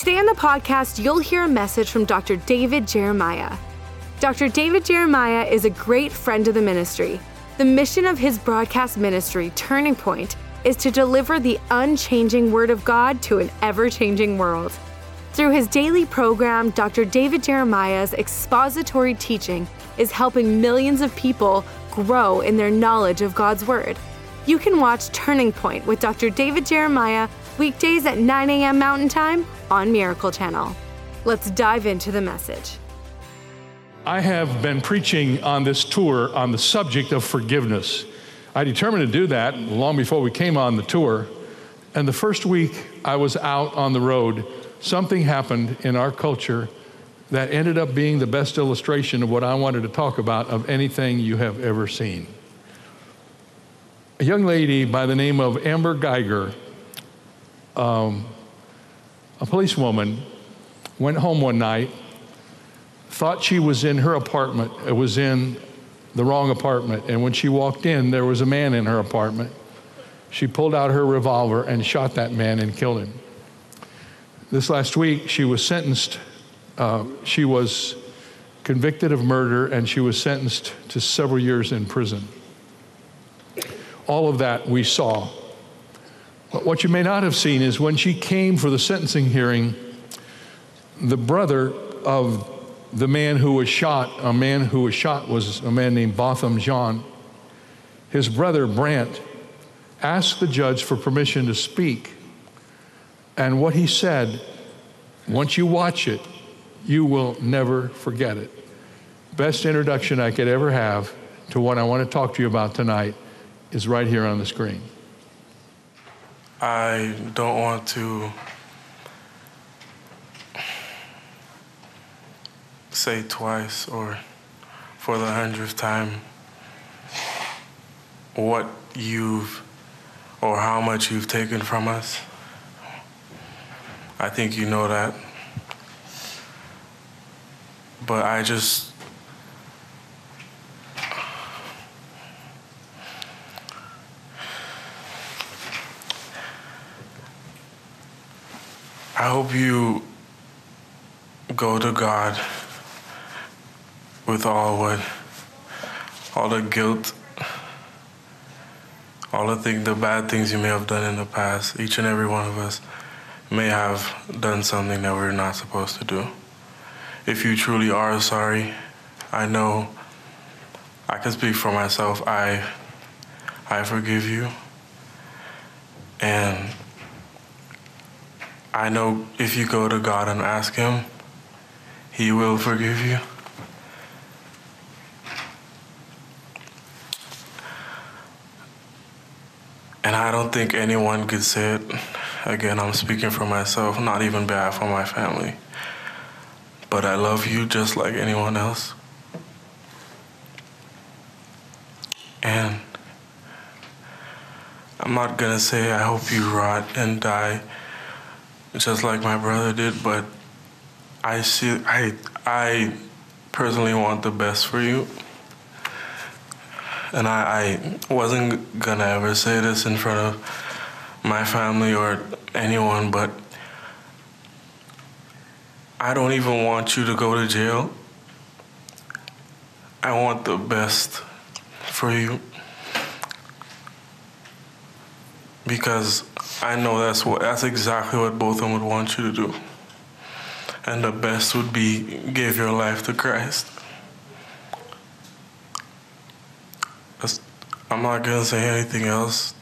Today on the podcast, you'll hear a message from Dr. David Jeremiah. Dr. David Jeremiah is a great friend of the ministry. The mission of his broadcast ministry, Turning Point, is to deliver the unchanging Word of God to an ever changing world. Through his daily program, Dr. David Jeremiah's expository teaching is helping millions of people grow in their knowledge of God's Word. You can watch Turning Point with Dr. David Jeremiah weekdays at 9 a.m. Mountain Time on Miracle Channel. Let's dive into the message. I have been preaching on this tour on the subject of forgiveness. I determined to do that long before we came on the tour. And the first week I was out on the road, something happened in our culture that ended up being the best illustration of what I wanted to talk about of anything you have ever seen. A young lady by the name of Amber Guyger, um, a policewoman, went home one night thought she was in her apartment. It was in the wrong apartment. And when she walked in, there was a man in her apartment. She pulled out her revolver and shot that man and killed him. This last week, she was sentenced. Uh, she was convicted of murder and she was sentenced to several years in prison. All of that we saw. What you may not have seen is when she came for the sentencing hearing, the brother of the man who was shot, a man who was shot was a man named Botham Jean. His brother Brandt asked the judge for permission to speak. And what he said, once you watch it, you will never forget it. Best introduction I could ever have to what I want to talk to you about tonight is right here on the screen. I don't want to say twice or for the hundredth time what you've or how much you've taken from us. I think you know that. But I just I hope you go to God with all what, all the guilt, all the thing, the bad things you may have done in the past. Each and every one of us may have done something that we're not supposed to do. If you truly are sorry, I know I can speak for myself. I I forgive you. And I know if you go to God and ask him, he will forgive you. And I don't think anyone could say it. Again, I'm speaking for myself, not even bad for my family. But I love you just like anyone else. And I'm not gonna say I hope you rot and die just like my brother did, but I see I I personally want the best for you and I, I wasn't gonna ever say this in front of my family or anyone, but I don't even want you to go to jail. I want the best for you. Because I know that's what that's exactly what Botham would want you to do. And the best would be give your life to Christ. I'm not gonna say anything else.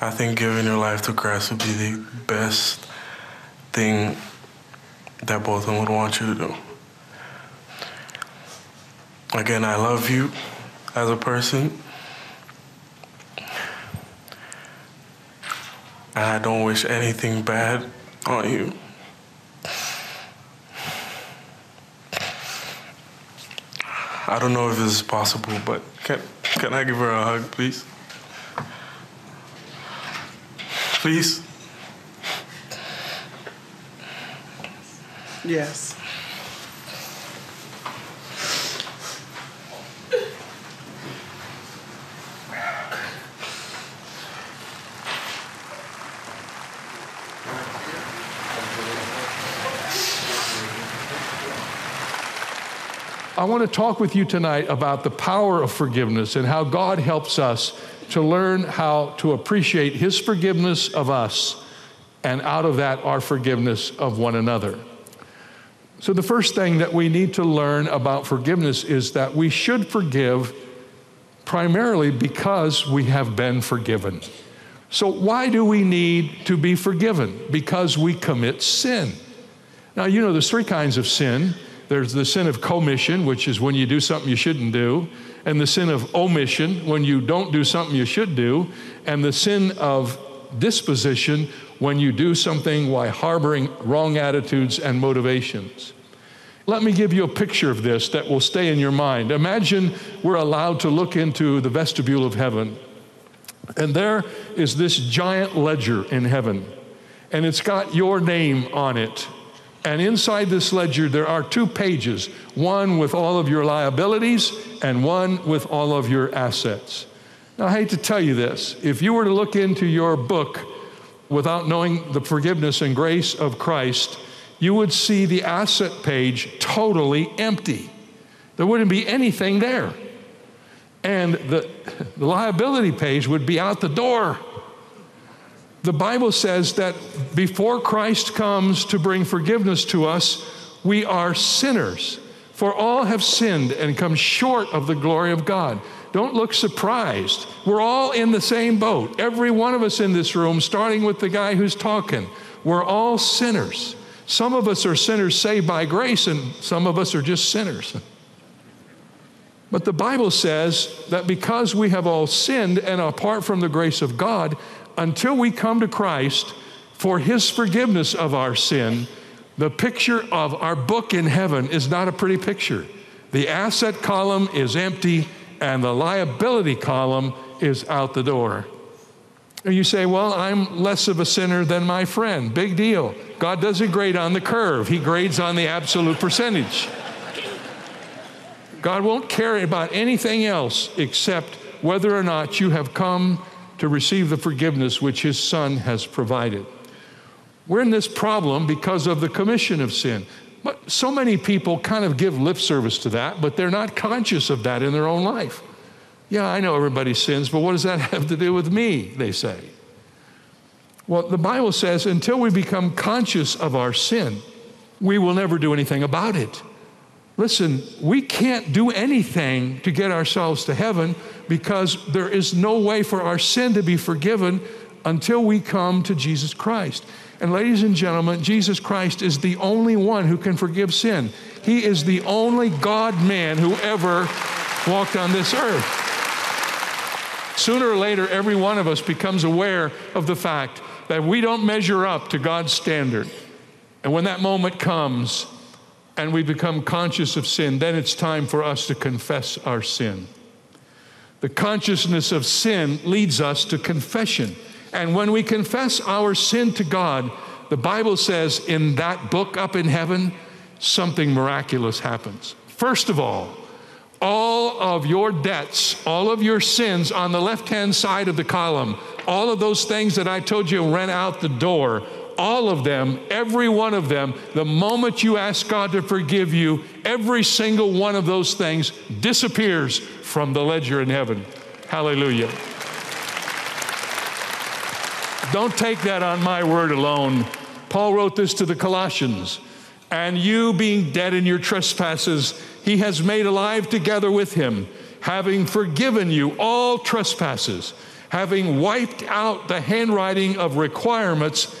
I think giving your life to Christ would be the best thing that Botham would want you to do. Again, I love you as a person. I don't wish anything bad on you. I don't know if this is possible, but can, can I give her a hug, please? Please? Yes. I want to talk with you tonight about the power of forgiveness and how God helps us to learn how to appreciate His forgiveness of us and out of that, our forgiveness of one another. So, the first thing that we need to learn about forgiveness is that we should forgive primarily because we have been forgiven. So, why do we need to be forgiven? Because we commit sin. Now, you know, there's three kinds of sin there's the sin of commission, which is when you do something you shouldn't do, and the sin of omission, when you don't do something you should do, and the sin of disposition, when you do something while harboring wrong attitudes and motivations. Let me give you a picture of this that will stay in your mind. Imagine we're allowed to look into the vestibule of heaven, and there is this giant ledger in heaven, and it's got your name on it. And inside this ledger, there are two pages one with all of your liabilities and one with all of your assets. Now, I hate to tell you this. If you were to look into your book without knowing the forgiveness and grace of Christ, you would see the asset page totally empty. There wouldn't be anything there. And the, the liability page would be out the door the Bible says that before Christ comes to bring forgiveness to us, we are sinners. For all have sinned and come short of the glory of God. Don't look surprised. We're all in the same boat. Every one of us in this room, starting with the guy who's talking, we're all sinners. Some of us are sinners saved by grace, and some of us are just sinners. But the Bible says that because we have all sinned and apart from the grace of God, until we come to Christ for his forgiveness of our sin, the picture of our book in heaven is not a pretty picture. The asset column is empty and the liability column is out the door. And you say, Well, I'm less of a sinner than my friend. Big deal. God doesn't grade on the curve, He grades on the absolute percentage. God won't care about anything else except whether or not you have come to receive the forgiveness which his son has provided. We're in this problem because of the commission of sin. But so many people kind of give lip service to that, but they're not conscious of that in their own life. Yeah, I know everybody sins, but what does that have to do with me? They say. Well, the Bible says until we become conscious of our sin, we will never do anything about it. Listen, we can't do anything to get ourselves to heaven because there is no way for our sin to be forgiven until we come to Jesus Christ. And, ladies and gentlemen, Jesus Christ is the only one who can forgive sin. He is the only God man who ever walked on this earth. Sooner or later, every one of us becomes aware of the fact that we don't measure up to God's standard. And when that moment comes and we become conscious of sin, then it's time for us to confess our sin. The consciousness of sin leads us to confession. And when we confess our sin to God, the Bible says in that book up in heaven, something miraculous happens. First of all, all of your debts, all of your sins on the left hand side of the column, all of those things that I told you ran out the door, all of them, every one of them, the moment you ask God to forgive you, every single one of those things disappears from the ledger in heaven. Hallelujah. Don't take that on my word alone. Paul wrote this to the Colossians. And you, being dead in your trespasses, he has made alive together with him, having forgiven you all trespasses, having wiped out the handwriting of requirements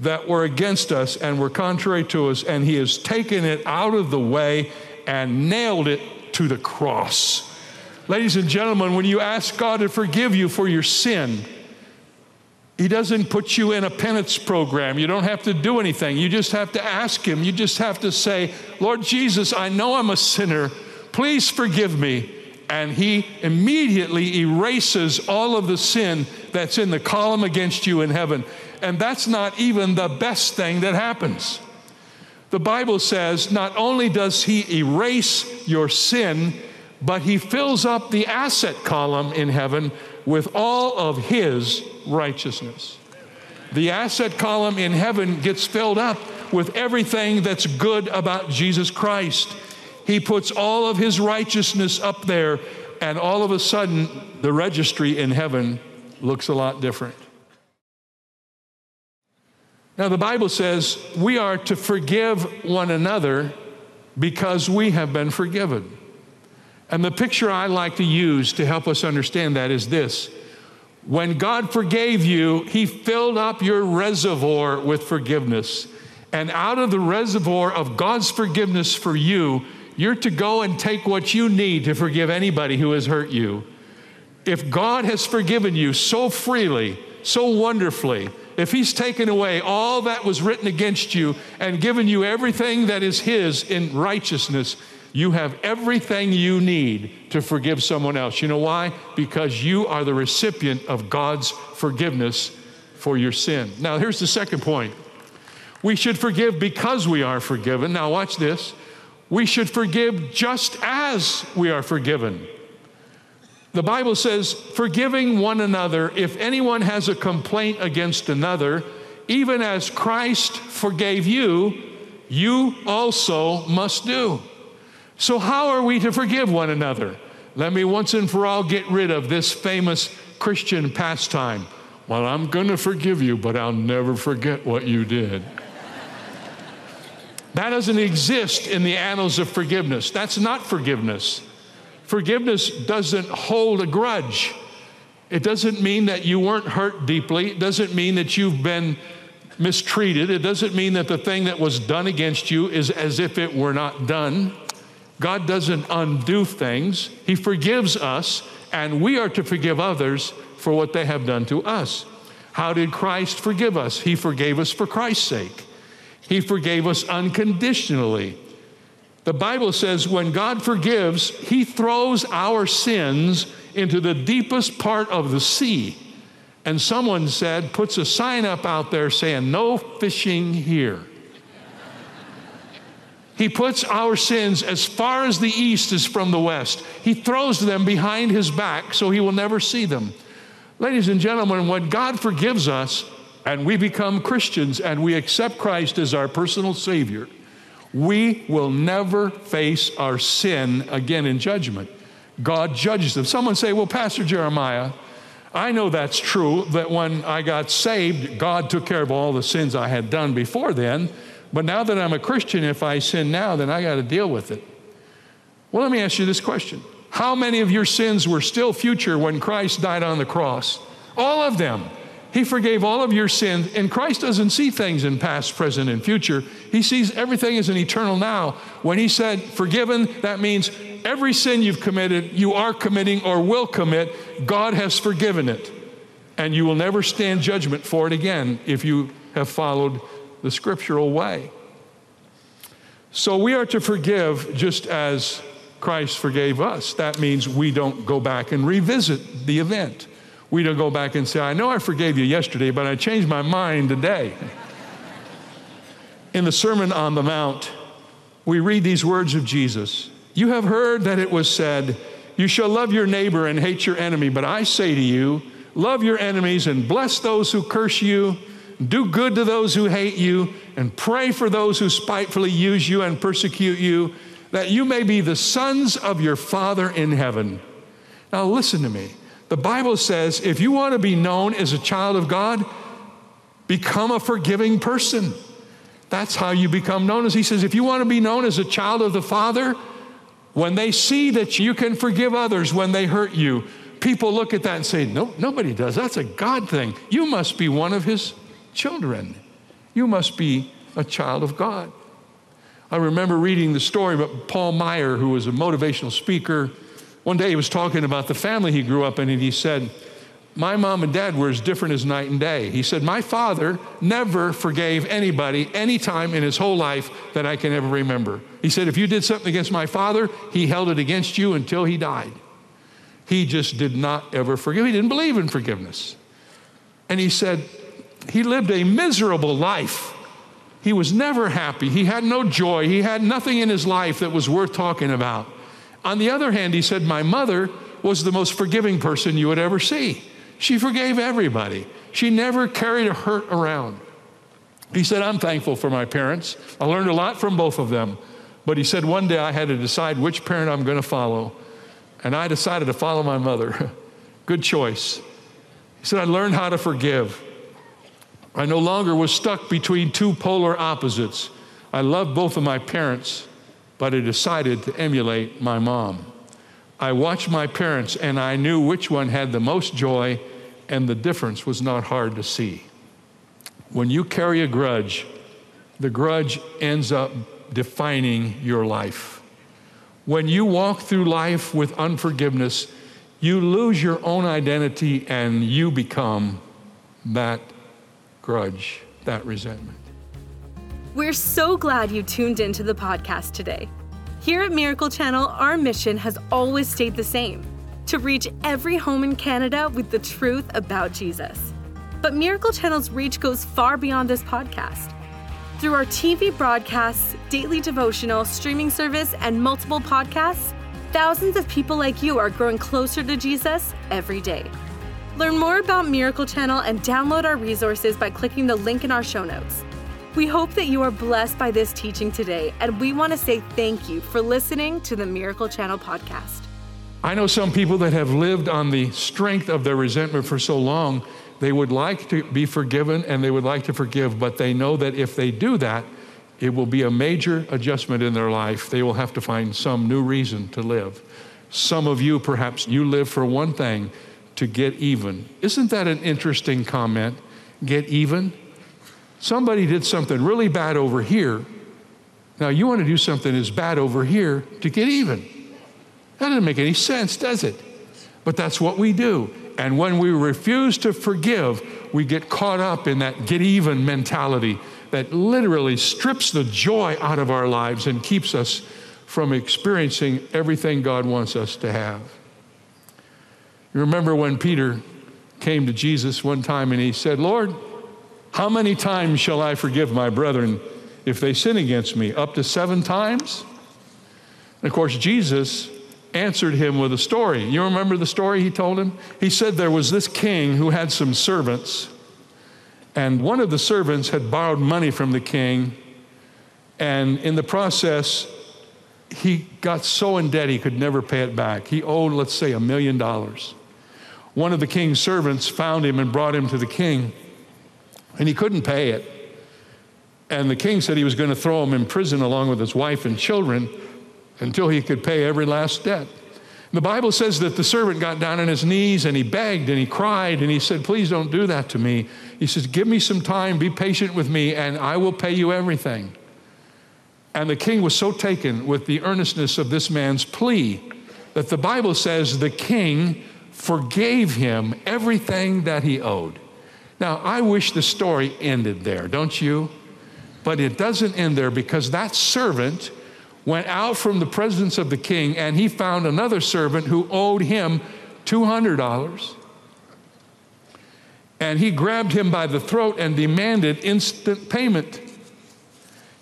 that were against us and were contrary to us, and he has taken it out of the way and nailed it to the cross. Ladies and gentlemen, when you ask God to forgive you for your sin, He doesn't put you in a penance program. You don't have to do anything. You just have to ask Him. You just have to say, Lord Jesus, I know I'm a sinner, Please forgive me. And he immediately erases all of the sin that's in the column against you in heaven. And that's not even the best thing that happens. The Bible says not only does he erase your sin, but he fills up the asset column in heaven with all of his righteousness. The asset column in heaven gets filled up with everything that's good about Jesus Christ. He puts all of his righteousness up there, and all of a sudden, the registry in heaven looks a lot different. Now, the Bible says we are to forgive one another because we have been forgiven. And the picture I like to use to help us understand that is this when God forgave you, He filled up your reservoir with forgiveness. And out of the reservoir of God's forgiveness for you, you're to go and take what you need to forgive anybody who has hurt you. If God has forgiven you so freely, so wonderfully, if He's taken away all that was written against you and given you everything that is His in righteousness, you have everything you need to forgive someone else. You know why? Because you are the recipient of God's forgiveness for your sin. Now, here's the second point we should forgive because we are forgiven. Now, watch this. We should forgive just as we are forgiven. The Bible says, forgiving one another, if anyone has a complaint against another, even as Christ forgave you, you also must do. So, how are we to forgive one another? Let me once and for all get rid of this famous Christian pastime. Well, I'm going to forgive you, but I'll never forget what you did. that doesn't exist in the annals of forgiveness. That's not forgiveness. Forgiveness doesn't hold a grudge. It doesn't mean that you weren't hurt deeply. It doesn't mean that you've been mistreated. It doesn't mean that the thing that was done against you is as if it were not done. God doesn't undo things, He forgives us, and we are to forgive others for what they have done to us. How did Christ forgive us? He forgave us for Christ's sake. He forgave us unconditionally. The Bible says when God forgives, He throws our sins into the deepest part of the sea. And someone said, puts a sign up out there saying, No fishing here. He puts our sins as far as the east is from the west. He throws them behind his back so he will never see them. Ladies and gentlemen, when God forgives us and we become Christians and we accept Christ as our personal Savior, we will never face our sin again in judgment. God judges them. Someone say, Well, Pastor Jeremiah, I know that's true that when I got saved, God took care of all the sins I had done before then. But now that I'm a Christian, if I sin now, then I got to deal with it. Well, let me ask you this question How many of your sins were still future when Christ died on the cross? All of them. He forgave all of your sins, and Christ doesn't see things in past, present, and future. He sees everything as an eternal now. When He said forgiven, that means every sin you've committed, you are committing or will commit, God has forgiven it. And you will never stand judgment for it again if you have followed the scriptural way. So we are to forgive just as Christ forgave us. That means we don't go back and revisit the event. We don't go back and say, I know I forgave you yesterday, but I changed my mind today. In the Sermon on the Mount, we read these words of Jesus You have heard that it was said, You shall love your neighbor and hate your enemy, but I say to you, Love your enemies and bless those who curse you do good to those who hate you, and pray for those who spitefully use you and persecute you, that you may be the sons of your Father in heaven. Now, listen to me. The Bible says if you want to be known as a child of God, become a forgiving person. That's how you become known as. He says, if you want to be known as a child of the Father, when they see that you can forgive others when they hurt you, people look at that and say, No, nobody does. That's a God thing. You must be one of his children. You must be a child of God. I remember reading the story about Paul Meyer, who was a motivational speaker. One day he was talking about the family he grew up in, and he said, my mom and dad were as different as night and day. He said, My father never forgave anybody any time in his whole life that I can ever remember. He said, If you did something against my father, he held it against you until he died. He just did not ever forgive. He didn't believe in forgiveness. And he said, He lived a miserable life. He was never happy. He had no joy. He had nothing in his life that was worth talking about. On the other hand, he said, My mother was the most forgiving person you would ever see. She forgave everybody. She never carried a hurt around. He said, I'm thankful for my parents. I learned a lot from both of them. But he said, one day I had to decide which parent I'm going to follow. And I decided to follow my mother. Good choice. He said, I learned how to forgive. I no longer was stuck between two polar opposites. I loved both of my parents, but I decided to emulate my mom. I watched my parents and I knew which one had the most joy and the difference was not hard to see. When you carry a grudge, the grudge ends up defining your life. When you walk through life with unforgiveness, you lose your own identity and you become that grudge, that resentment. We're so glad you tuned into the podcast today. Here at Miracle Channel, our mission has always stayed the same to reach every home in Canada with the truth about Jesus. But Miracle Channel's reach goes far beyond this podcast. Through our TV broadcasts, daily devotional, streaming service, and multiple podcasts, thousands of people like you are growing closer to Jesus every day. Learn more about Miracle Channel and download our resources by clicking the link in our show notes. We hope that you are blessed by this teaching today, and we want to say thank you for listening to the Miracle Channel podcast. I know some people that have lived on the strength of their resentment for so long, they would like to be forgiven and they would like to forgive, but they know that if they do that, it will be a major adjustment in their life. They will have to find some new reason to live. Some of you, perhaps, you live for one thing to get even. Isn't that an interesting comment? Get even? Somebody did something really bad over here. Now you want to do something as bad over here to get even. That doesn't make any sense, does it? But that's what we do. And when we refuse to forgive, we get caught up in that get even mentality that literally strips the joy out of our lives and keeps us from experiencing everything God wants us to have. You remember when Peter came to Jesus one time and he said, Lord, how many times shall I forgive my brethren if they sin against me? Up to seven times? And of course, Jesus answered him with a story. You remember the story he told him? He said there was this king who had some servants, and one of the servants had borrowed money from the king, and in the process, he got so in debt he could never pay it back. He owed, let's say, a million dollars. One of the king's servants found him and brought him to the king, and he couldn't pay it. And the king said he was going to throw him in prison along with his wife and children until he could pay every last debt. The Bible says that the servant got down on his knees and he begged and he cried and he said, Please don't do that to me. He says, Give me some time, be patient with me, and I will pay you everything. And the king was so taken with the earnestness of this man's plea that the Bible says the king forgave him everything that he owed. Now, I wish the story ended there, don't you? But it doesn't end there because that servant went out from the presence of the king and he found another servant who owed him $200. And he grabbed him by the throat and demanded instant payment.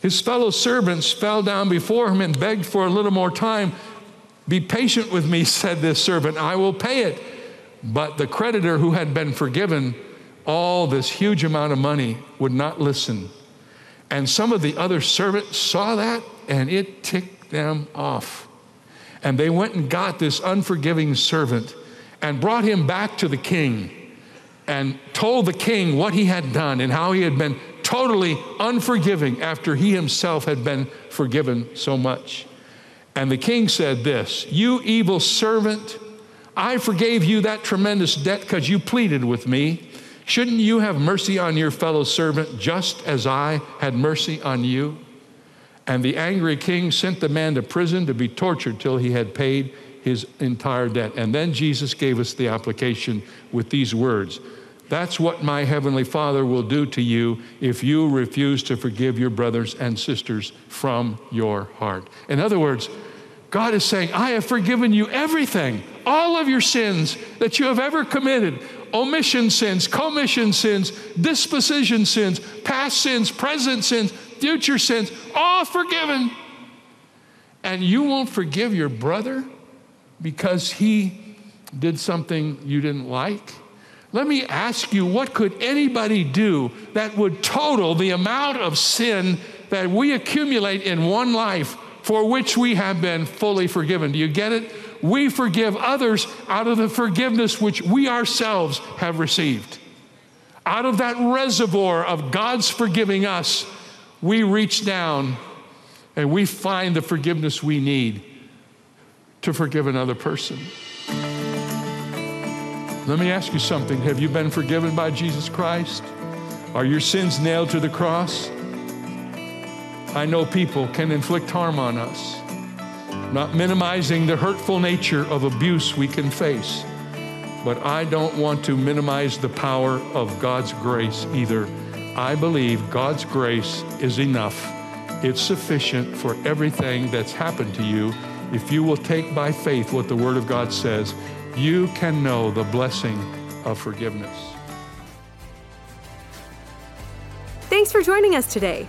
His fellow servants fell down before him and begged for a little more time. Be patient with me, said this servant, I will pay it. But the creditor who had been forgiven all this huge amount of money would not listen. And some of the other servants saw that and it ticked them off. And they went and got this unforgiving servant and brought him back to the king and told the king what he had done and how he had been totally unforgiving after he himself had been forgiven so much. And the king said this You evil servant, I forgave you that tremendous debt because you pleaded with me. Shouldn't you have mercy on your fellow servant just as I had mercy on you? And the angry king sent the man to prison to be tortured till he had paid his entire debt. And then Jesus gave us the application with these words That's what my heavenly Father will do to you if you refuse to forgive your brothers and sisters from your heart. In other words, God is saying, I have forgiven you everything, all of your sins that you have ever committed omission sins, commission sins, disposition sins, past sins, present sins, future sins, all forgiven. And you won't forgive your brother because he did something you didn't like? Let me ask you, what could anybody do that would total the amount of sin that we accumulate in one life for which we have been fully forgiven? Do you get it? We forgive others out of the forgiveness which we ourselves have received. Out of that reservoir of God's forgiving us, we reach down and we find the forgiveness we need to forgive another person. Let me ask you something. Have you been forgiven by Jesus Christ? Are your sins nailed to the cross? I know people can inflict harm on us, not minimizing the hurtful nature of abuse we can face. But I don't want to minimize the power of God's grace either. I believe God's grace is enough. It's sufficient for everything that's happened to you if you will take by faith what the Word of God says, you can know the blessing of forgiveness. Thanks for joining us today.